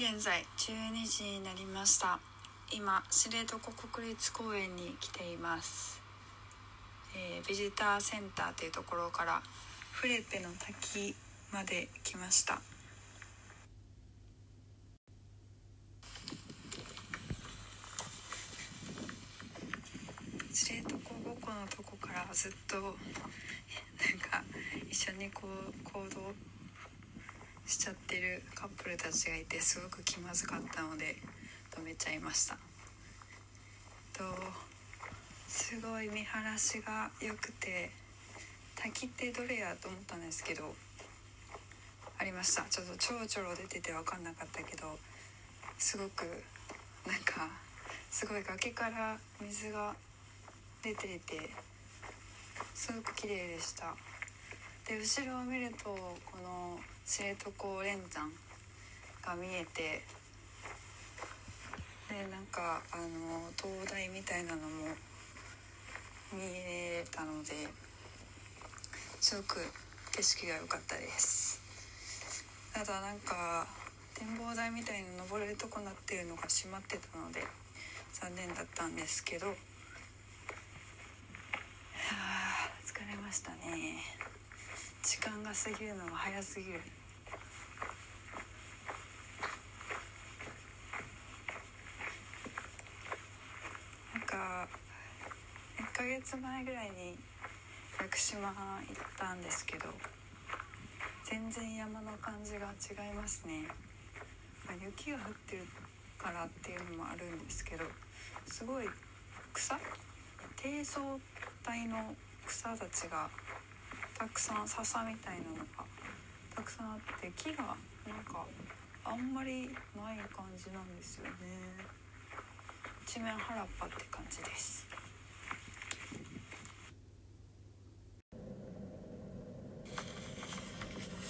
現在12時になりました。今知床国立公園に来ています、えービジターセンターというところからフレペの滝まで来ました。知床五湖のとこからずっとなんか一緒にこう行動しちゃってるカップルたちがいてすごく気まずかったので止めちゃいました。とすごい見晴らしが良くて滝ってどれやと思ったんですけどありました。ちょっとちょろちょろ出てて分かんなかったけどすごくなんかすごい崖から水が出ていてすごく綺麗でした。で後ろを見るとこの知床連山が見えてでなんかあの灯台みたいなのも見えたのですごく景色が良かったです。ただなんか展望台みたいに登れるとこなってるのが閉まってたので残念だったんですけど。はあ疲れましたね。時間が過ぎるのが早すぎる。なんか1ヶ月前ぐらいに屋久島行ったんですけど全然山の感じが違いますね、まあ、雪が降ってるからっていうのもあるんですけどすごい草？低層帯の草たちがたくさん笹みたいなのがたくさんあって木がなんかあんまりない感じなんですよね。一面原っぱって感じです。お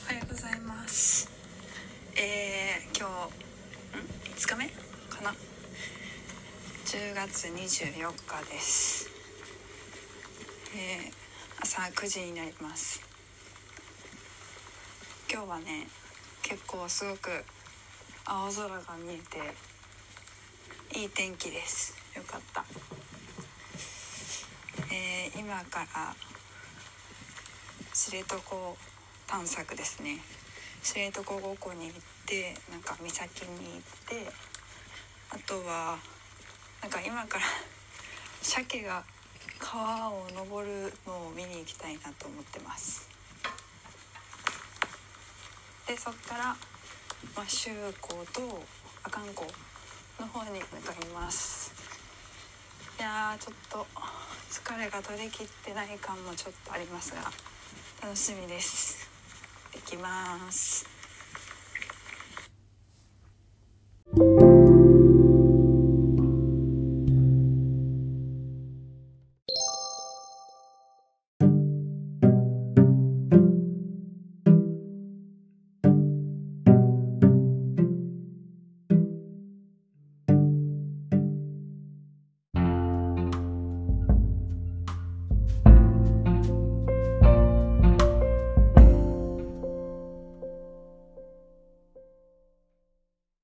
はようございます。えー、今日ん？5日目？かな？10月24日です。えー朝9時になります。今日はね結構すごく青空が見えていい天気です。よかった。えー今から知床探索ですね。知床五湖に行ってなんか岬に行ってあとはなんか今から 鮭が川を登るのを見に行きたいなと思ってます。でそっから、まあ、周湖と阿寒湖の方に向かいます。いやーちょっと疲れが取りきってない感もちょっとありますが楽しみです。できます。